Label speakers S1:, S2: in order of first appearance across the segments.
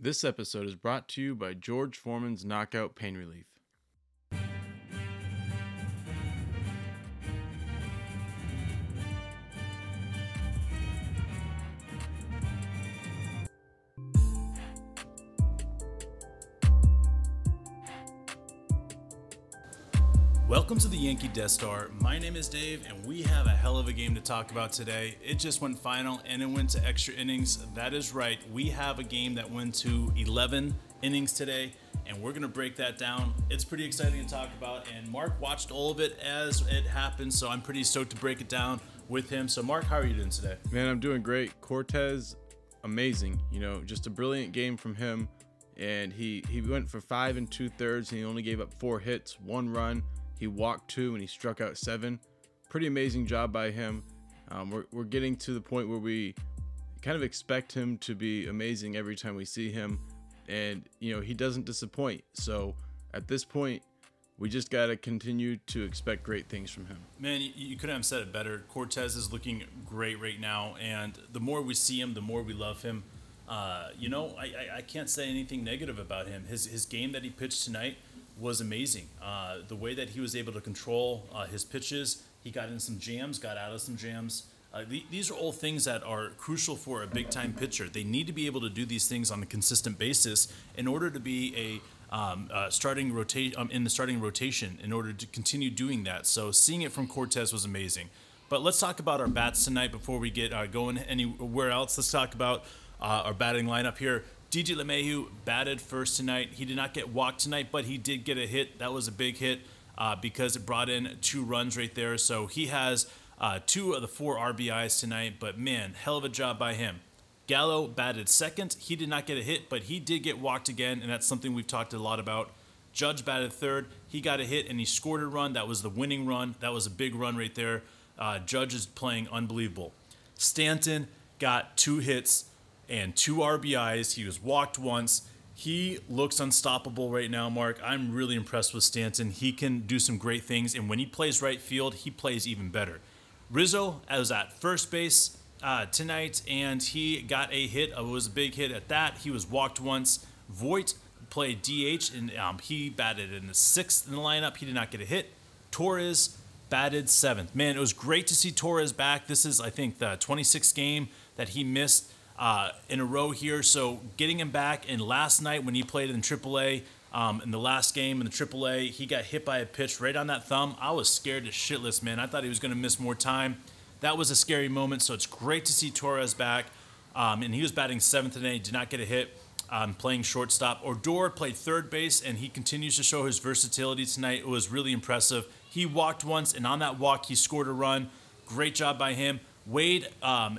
S1: This episode is brought to you by George Foreman's Knockout Pain Relief.
S2: Welcome to the Yankee Death Star. My name is Dave, and we have a hell of a game to talk about today. It just went final and it went to extra innings. That is right. We have a game that went to 11 innings today, and we're going to break that down. It's pretty exciting to talk about, and Mark watched all of it as it happened, so I'm pretty stoked to break it down with him. So, Mark, how are you doing today?
S1: Man, I'm doing great. Cortes, amazing. You know, just a brilliant game from him. And he, he went for five and two thirds, and he only gave up four hits, one run. He walked two and he struck out seven. Pretty amazing job by him. Um, we're, we're getting to the point where we kind of expect him to be amazing every time we see him. And, you know, he doesn't disappoint. So at this point, we just got to continue to expect great things from him.
S2: Man, you, you couldn't have said it better. Cortes is looking great right now, and the more we see him, the more we love him. Uh, you know, I, I, I can't say anything negative about him. His, his game that he pitched tonight was amazing. Uh, the way that he was able to control uh, his pitches, he got in some jams, got out of some jams. Uh, th- these are all things that are crucial for a big time pitcher. They need to be able to do these things on a consistent basis in order to be a um, uh, starting rotation um, in the starting rotation. In order to continue doing that, so seeing it from Cortes was amazing. But let's talk about our bats tonight before we get uh, going anywhere else. Let's talk about uh, our batting lineup here. DJ LeMahieu batted first tonight. He did not get walked tonight, but he did get a hit. That was a big hit uh, because it brought in two runs right there. So he has uh, two of the four RBIs tonight. But man, hell of a job by him. Gallo batted second. He did not get a hit, but he did get walked again, and that's something we've talked a lot about. Judge batted third. He got a hit and he scored a run. That was the winning run. That was a big run right there. Uh, Judge is playing unbelievable. Stanton got two hits and two RBIs. He was walked once. He looks unstoppable right now, Mark. I'm really impressed with Stanton. He can do some great things, and when he plays right field, he plays even better. Rizzo was at first base uh, tonight, and he got a hit. It was a big hit at that. He was walked once. Voit played DH, and um, he batted in the sixth in the lineup. He did not get a hit. Torres batted seventh. Man, it was great to see Torres back. This is, I think, the 26th game that he missed uh, in a row here. So getting him back, and last night when he played in AAA, um, in the last game in the AAA, he got hit by a pitch right on that thumb. I was scared to shitless, man. I thought he was going to miss more time. That was a scary moment. So it's great to see Torres back, um, and he was batting seventh today. Did not get a hit. Um, playing shortstop. Odor played third base, and he continues to show his versatility tonight. It was really impressive. He walked once, and on that walk, he scored a run. Great job by him. Wade um,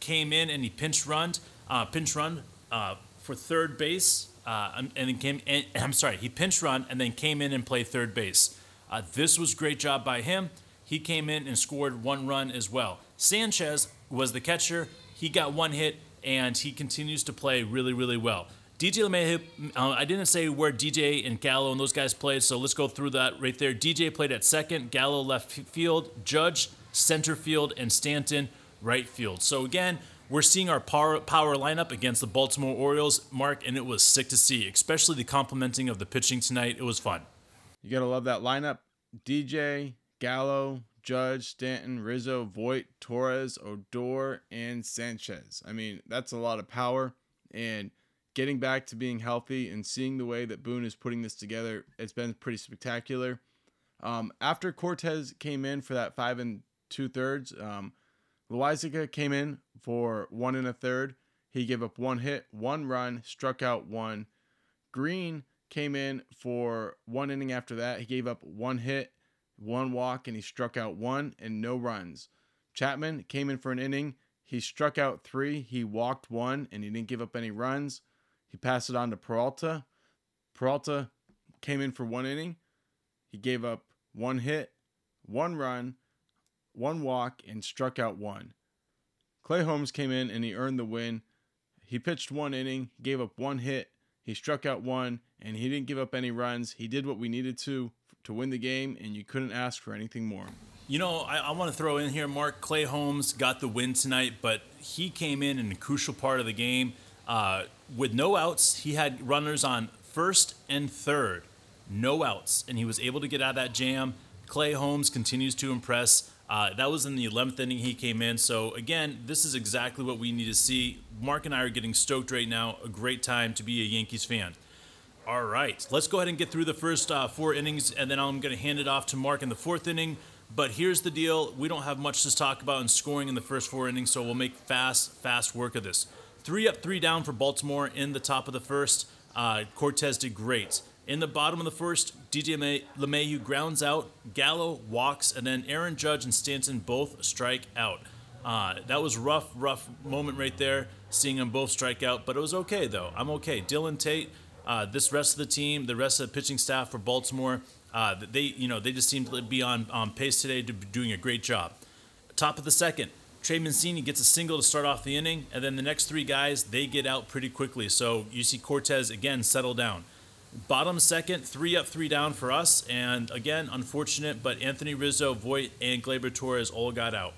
S2: came in and he pinch run, uh, pinch run uh, for third base, uh, and then came. And, I'm sorry, he pinch run and then came in and played third base. Uh, this was great job by him. He came in and scored one run as well. Sanchez was the catcher. He got one hit and he continues to play really, really well. DJ LeMahieu, uh, I didn't say where DJ and Gallo and those guys played, so let's go through that right there. DJ played at second, Gallo left field, Judge center field, and Stanton right field. So again, we're seeing our power, power lineup against the Baltimore Orioles, Mark, and it was sick to see, especially the complementing of the pitching tonight. It was fun.
S1: You got to love that lineup. DJ, Gallo, Judge, Stanton, Rizzo, Voit, Torres, Odor, and Sanchez. I mean, that's a lot of power. And getting back to being healthy and seeing the way that Boone is putting this together, it's been pretty spectacular. Um, after Cortes came in for that five and two thirds, um, Loaisiga came in for one and a third. He gave up one hit, one run, struck out one. Green came in for one inning after that. He gave up one hit, one walk, and he struck out one and no runs. Chapman came in for an inning. He struck out three. He walked one and he didn't give up any runs. He passed it on to Peralta. Peralta came in for one inning. He gave up one hit, one run, one walk, and struck out one. Clay Holmes came in and he earned the win. He pitched one inning, gave up one hit, he struck out one, and he didn't give up any runs. He did what we needed to to win the game, and you couldn't ask for anything more.
S2: You know, I, I want to throw in here, Mark Clay Holmes got the win tonight, but he came in in a crucial part of the game. Uh, with no outs, he had runners on first and third, no outs, and he was able to get out of that jam. Clay Holmes continues to impress. Uh, that was in the 11th inning he came in. So, again, this is exactly what we need to see. Mark and I are getting stoked right now. A great time to be a Yankees fan. All right, let's go ahead and get through the first uh, four innings, and then I'm going to hand it off to Mark in the fourth inning. But here's the deal we don't have much to talk about in scoring in the first four innings, so we'll make fast, fast work of this. Three up, three down for Baltimore in the top of the first. Uh, Cortes did great. In the bottom of the first, DJ LeMahieu grounds out, Gallo walks, and then Aaron Judge and Stanton both strike out. Uh, that was rough, rough moment right there, seeing them both strike out, but it was okay though. I'm okay. Dylan Tate, uh, this rest of the team, the rest of the pitching staff for Baltimore, uh, they you know they just seem to be on, on pace today to be doing a great job. Top of the second, Trey Mancini gets a single to start off the inning, and then the next three guys they get out pretty quickly. So you see Cortes again settle down. Bottom second, three up, three down for us, and again unfortunate, but Anthony Rizzo, Voit, and Gleyber Torres all got out.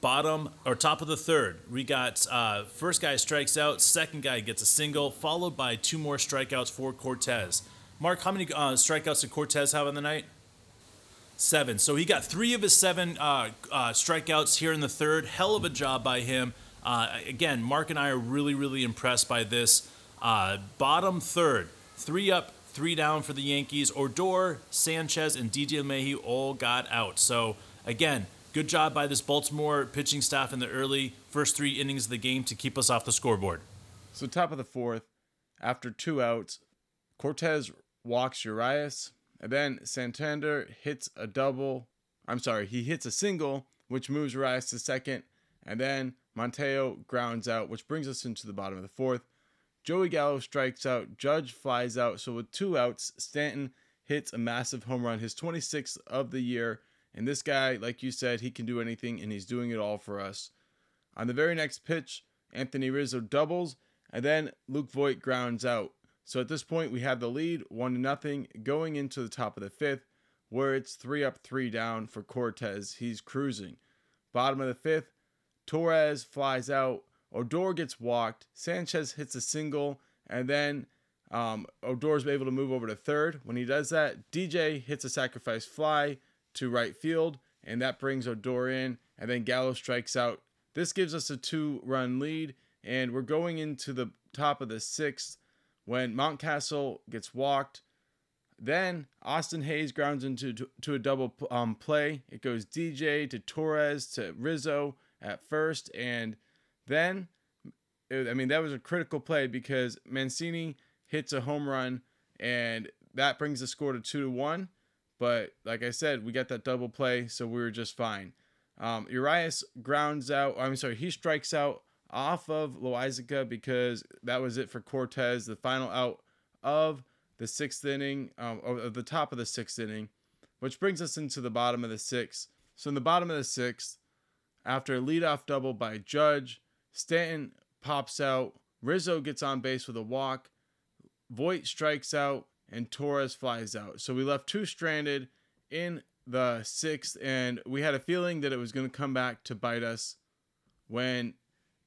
S2: Bottom or top of the third, we got uh, first guy strikes out, second guy gets a single, followed by two more strikeouts for Cortes. Mark, how many uh, strikeouts did Cortes have on the night? Seven. So he got three of his seven uh, uh, strikeouts here in the third. Hell of a job by him. Uh, again, Mark and I are really, really impressed by this. Uh, bottom third, three up, three down for the Yankees. Odor, Sanchez, and DJ LeMahieu all got out. So again, good job by this Baltimore pitching staff in the early first three innings of the game to keep us off the scoreboard.
S1: So top of the fourth, after two outs, Cortes walks Urias, and then Santander hits a double. I'm sorry, he hits a single, which moves Urias to second. And then Monteo grounds out, which brings us into the bottom of the fourth. Joey Gallo strikes out. Judge flies out. So with two outs, Stanton hits a massive home run, his 26th of the year. And this guy, like you said, he can do anything, and he's doing it all for us. On the very next pitch, Anthony Rizzo doubles, and then Luke Voit grounds out. So at this point, we have the lead, one to nothing, going into the top of the fifth, where it's three up, three down for Cortes. He's cruising. Bottom of the fifth, Torres flies out. Odor gets walked. Sanchez hits a single, and then um, Odor's able to move over to third. When he does that, DJ hits a sacrifice fly to right field, and that brings Odor in, and then Gallo strikes out. This gives us a two run lead, and we're going into the top of the sixth when Mountcastle gets walked. Then Austin Hays grounds into to, to a double um, play. It goes DJ to Torres to Rizzo at first, and then it, I mean that was a critical play because Mancini hits a home run, and that brings the score to two to one. But like I said, we got that double play, so we were just fine. Um, Urias grounds out. I'm sorry, he strikes out off of Loaisiga because that was it for Cortes. the final out of the sixth inning, um, of the top of the sixth inning, which brings us into the bottom of the sixth. So in the bottom of the sixth, after a leadoff double by Judge, Stanton pops out, Rizzo gets on base with a walk, Voit strikes out, and Torres flies out. So we left two stranded in the sixth, and we had a feeling that it was going to come back to bite us when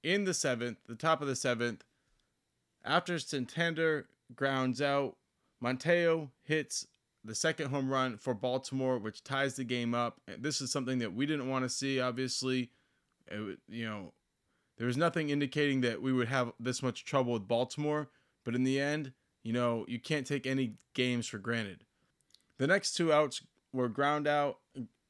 S1: in the seventh, the top of the seventh, after Santander grounds out, Monteo hits the second home run for Baltimore, which ties the game up. This is something that we didn't want to see. Obviously, it, you know, there was nothing indicating that we would have this much trouble with Baltimore. But in the end, you know, you can't take any games for granted. The next two outs were ground out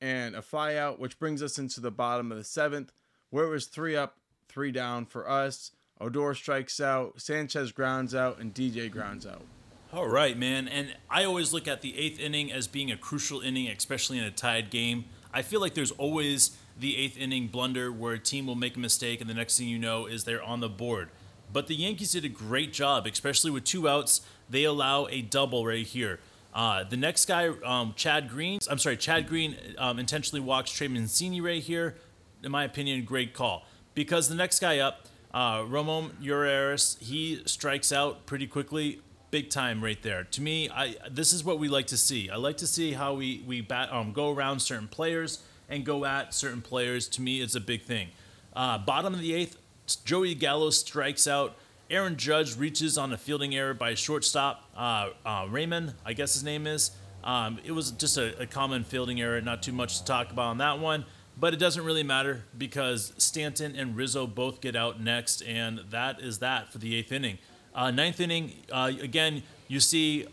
S1: and a fly out, which brings us into the bottom of the seventh, where it was three up three down for us. Odor strikes out, Sanchez grounds out, and DJ grounds out.
S2: All right, man. And I always look at the eighth inning as being a crucial inning, especially in a tied game. I feel like there's always the eighth inning blunder where a team will make a mistake, and the next thing you know is they're on the board. But the Yankees did a great job, especially with two outs. They allow a double right here. Uh, the next guy, um, Chad Green, I'm sorry, Chad Green um, intentionally walks Trey Mancini right here. In my opinion, great call because the next guy up, uh, Ramon Urias, he strikes out pretty quickly, big time right there. To me, I this is what we like to see. I like to see how we we bat, um, go around certain players and go at certain players. To me, is a big thing. Uh, bottom of the eighth, Joey Gallo strikes out, Aaron Judge reaches on a fielding error by shortstop uh, uh, Raymond, I guess his name is. Um, it was just a, a, common fielding error, not too much to talk about on that one. But it doesn't really matter because Stanton and Rizzo both get out next, and that is that for the eighth inning. Uh, ninth inning, uh, again, you see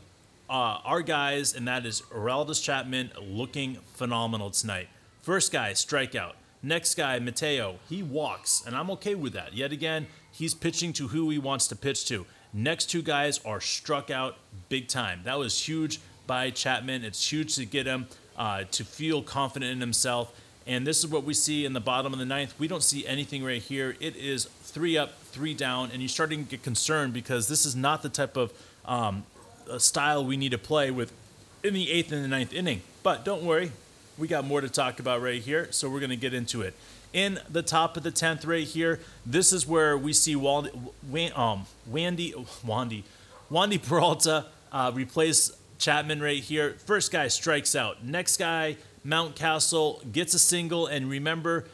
S2: uh, our guys, and that is Aroldis Chapman looking phenomenal tonight. First guy, strikeout. Next guy, Mateo, he walks, and I'm okay with that. Yet again, he's pitching to who he wants to pitch to. Next two guys are struck out big time. That was huge by Chapman. It's huge to get him uh, to feel confident in himself. And this is what we see in the bottom of the ninth. We don't see anything right here. It is three up, three down, and you're starting to get concerned because this is not the type of um, style we need to play with in the eighth and the ninth inning. But don't worry, we got more to talk about right here, so we're going to get into it. In the top of the 10th right here, this is where we see Wandy, um, Wandy, Wandy, Wandy Peralta uh, replace Chapman right here. First guy strikes out. Next guy, Mountcastle, gets a single. And remember,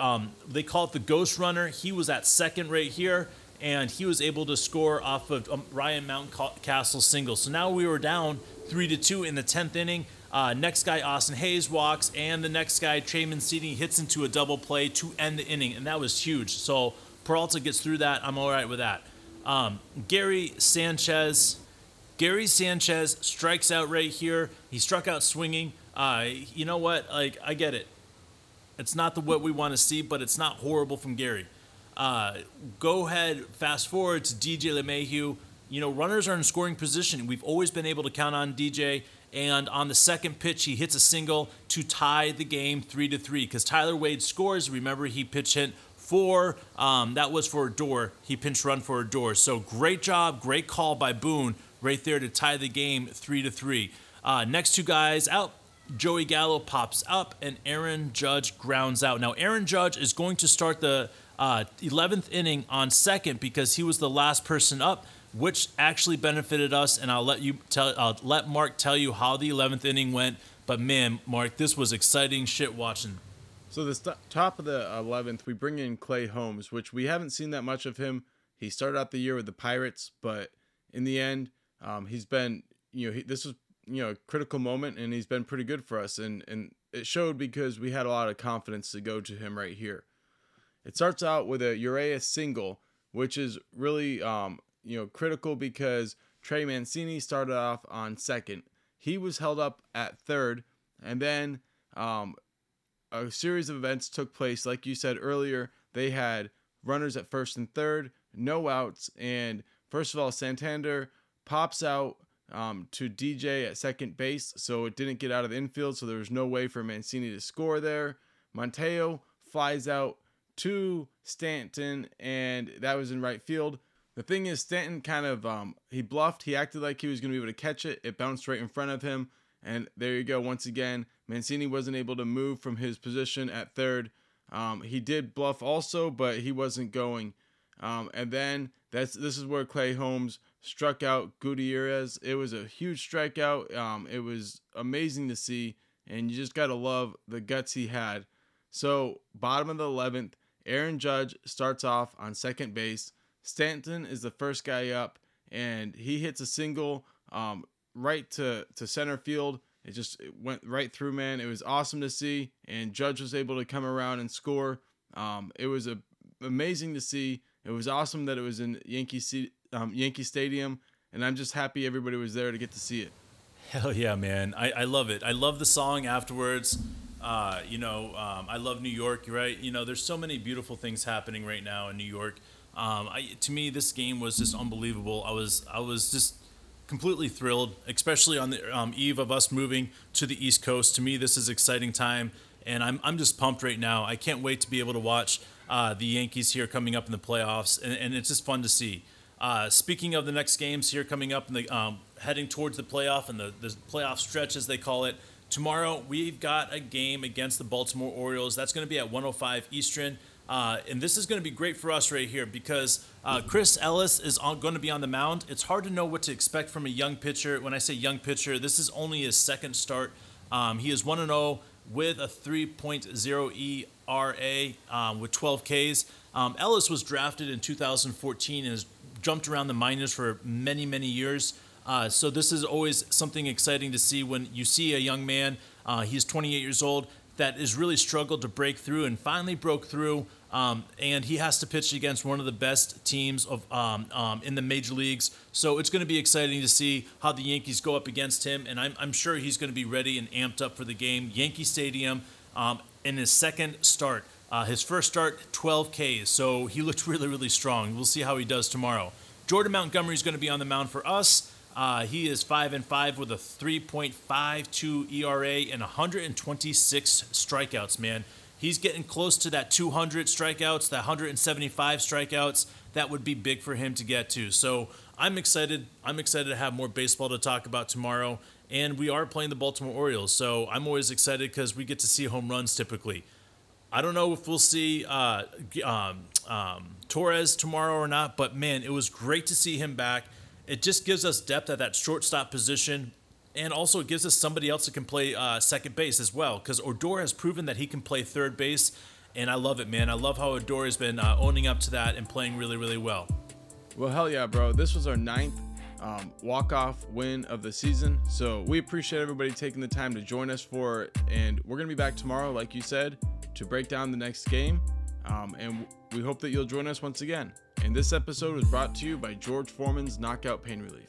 S2: um, they call it the Ghost Runner. He was at second right here, and he was able to score off of um, Ryan Mountcastle's single. So now we were down three to two in the 10th inning. Uh, next guy, Austin Hays, walks, and the next guy, Trey Mancini, hits into a double play to end the inning, and that was huge. So Peralta gets through that. I'm all right with that. Um, Gary Sanchez, Gary Sanchez strikes out right here. He struck out swinging. Uh, you know what? Like I get it. It's not the what we want to see, but it's not horrible from Gary. Uh, go ahead, fast forward to DJ LeMahieu. You know, runners are in scoring position. We've always been able to count on DJ. And on the second pitch, he hits a single to tie the game three to three. Because Tyler Wade scores. Remember, he pitch hit four. Um, that was for Odor He pinch run for Odor So great job, great call by Boone right there to tie the game three to three. Uh, next two guys out. Joey Gallo pops up and Aaron Judge grounds out. Now Aaron Judge is going to start the uh, 11th inning on second because he was the last person up which actually benefited us. And I'll let you tell, I'll let Mark tell you how the 11th inning went. But man, Mark, this was exciting shit watching.
S1: So the st- top of the 11th, we bring in Clay Holmes, which we haven't seen that much of him. He started out the year with the Pirates, but in the end, um, he's been, you know, he, this was, you know, a critical moment, and he's been pretty good for us, and and it showed because we had a lot of confidence to go to him right here. It starts out with a Urias single, which is really um, you know, critical because Trey Mancini started off on second. He was held up at third, and then um, a series of events took place. Like you said earlier, they had runners at first and third, no outs, and first of all, Santander pops out um, to DJ at second base, so it didn't get out of the infield, so there was no way for Mancini to score there. Monteo flies out to Stanton, and that was in right field. The thing is, Stanton kind of um, he bluffed. He acted like he was going to be able to catch it. It bounced right in front of him, and there you go. Once again, Mancini wasn't able to move from his position at third. Um, he did bluff also, but he wasn't going. Um, and then that's this is where Clay Holmes struck out Gutierrez. It was a huge strikeout. Um, it was amazing to see, and you just gotta love the guts he had. So bottom of the eleventh, Aaron Judge starts off on second base. Stanton is the first guy up, and he hits a single um, right to, to center field. It just it went right through, man. It was awesome to see, and Judge was able to come around and score. Um, it was a, amazing to see. It was awesome that it was in Yankee um, Yankee Stadium, and I'm just happy everybody was there to get to see it.
S2: Hell yeah, man! I, I love it. I love the song afterwards. Uh, you know, um, I love New York, right? You know, there's so many beautiful things happening right now in New York. Um, I, to me, this game was just unbelievable. I was I was just completely thrilled, especially on the um, eve of us moving to the East Coast. To me, this is exciting time, and I'm I'm just pumped right now. I can't wait to be able to watch uh, the Yankees here coming up in the playoffs, and, and it's just fun to see. Uh, speaking of the next games here coming up, and the um, heading towards the playoff and the, the playoff stretch as they call it. Tomorrow we've got a game against the Baltimore Orioles. That's going to be at 105 Eastern. Uh, and this is going to be great for us right here because uh, Chris Ellis is going to be on the mound. It's hard to know what to expect from a young pitcher. When I say young pitcher, this is only his second start. Um, he is 1 0 with a 3.0 ERA um, with 12 Ks. Um, Ellis was drafted in 2014 and has jumped around the minors for many, many years. Uh, so this is always something exciting to see when you see a young man. Uh, he's 28 years old that has really struggled to break through and finally broke through. Um, and he has to pitch against one of the best teams of um, um, in the major leagues. So it's going to be exciting to see how the Yankees go up against him. And I'm, I'm sure he's going to be ready and amped up for the game. Yankee Stadium um, in his second start. Uh, his first start, 12 Ks. So he looked really, really strong. We'll see how he does tomorrow. Jordan Montgomery is going to be on the mound for us. Uh, he is five and five with a 3.52 ERA and 126 strikeouts. Man, he's getting close to that 200 strikeouts, that 175 strikeouts. That would be big for him to get to. So I'm excited. I'm excited to have more baseball to talk about tomorrow. And we are playing the Baltimore Orioles, so I'm always excited because we get to see home runs typically. I don't know if we'll see uh, um, um, Torres tomorrow or not, but man, it was great to see him back. It just gives us depth at that shortstop position, and also it gives us somebody else that can play uh, second base as well. Because Odor has proven that he can play third base, and I love it, man. I love how Odor has been uh, owning up to that and playing really, really well.
S1: Well, hell yeah, bro. This was our ninth um, walk-off win of the season. So we appreciate everybody taking the time to join us for. And we're to be back tomorrow, like you said, to break down the next game. Um, and we hope that you'll join us once again. And this episode was brought to you by George Foreman's Knockout Pain Relief.